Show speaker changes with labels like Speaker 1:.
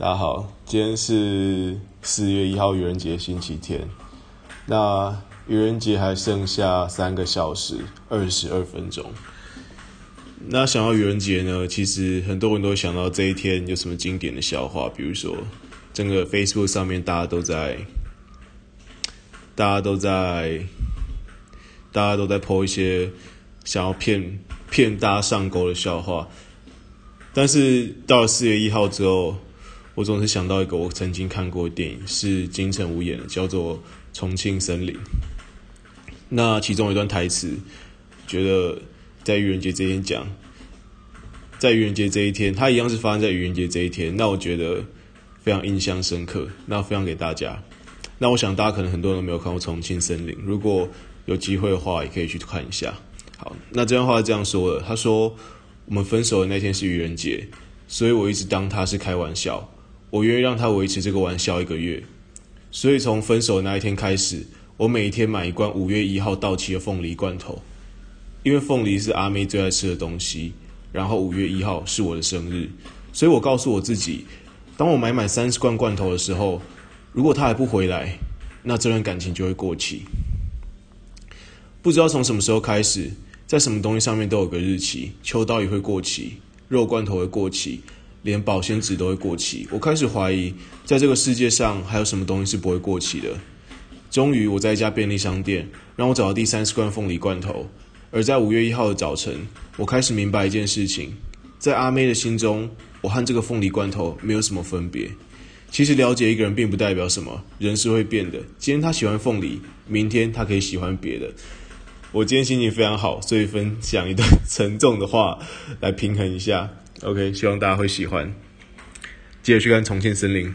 Speaker 1: 大家好，今天是四月一号愚人节，星期天。那愚人节还剩下三个小时二十二分钟。那想到愚人节呢，其实很多人都想到这一天有什么经典的笑话，比如说整个 Facebook 上面大家都在，大家都在，大家都在 po 一些想要骗骗大家上钩的笑话。但是到了四月一号之后，我总是想到一个我曾经看过的电影，是金城武演的，叫做《重庆森林》。那其中一段台词，觉得在愚人节这一天讲，在愚人节这一天，它一样是发生在愚人节这一天。那我觉得非常印象深刻，那分享给大家。那我想大家可能很多人都没有看过《重庆森林》，如果有机会的话，也可以去看一下。好，那这段话是这样说的：他说，我们分手的那天是愚人节，所以我一直当他是开玩笑。我愿意让他维持这个玩笑一个月，所以从分手那一天开始，我每一天买一罐五月一号到期的凤梨罐头，因为凤梨是阿妹最爱吃的东西。然后五月一号是我的生日，所以我告诉我自己，当我买满三十罐罐头的时候，如果他还不回来，那这段感情就会过期。不知道从什么时候开始，在什么东西上面都有个日期，秋刀鱼会过期，肉罐头会过期。连保鲜纸都会过期，我开始怀疑，在这个世界上还有什么东西是不会过期的。终于，我在一家便利商店，让我找到第三十罐凤梨罐头。而在五月一号的早晨，我开始明白一件事情：在阿妹的心中，我和这个凤梨罐头没有什么分别。其实，了解一个人并不代表什么，人是会变的。今天他喜欢凤梨，明天他可以喜欢别的。我今天心情非常好，所以分享一段沉重的话来平衡一下。OK，希望大家会喜欢。记得去看《重庆森林》。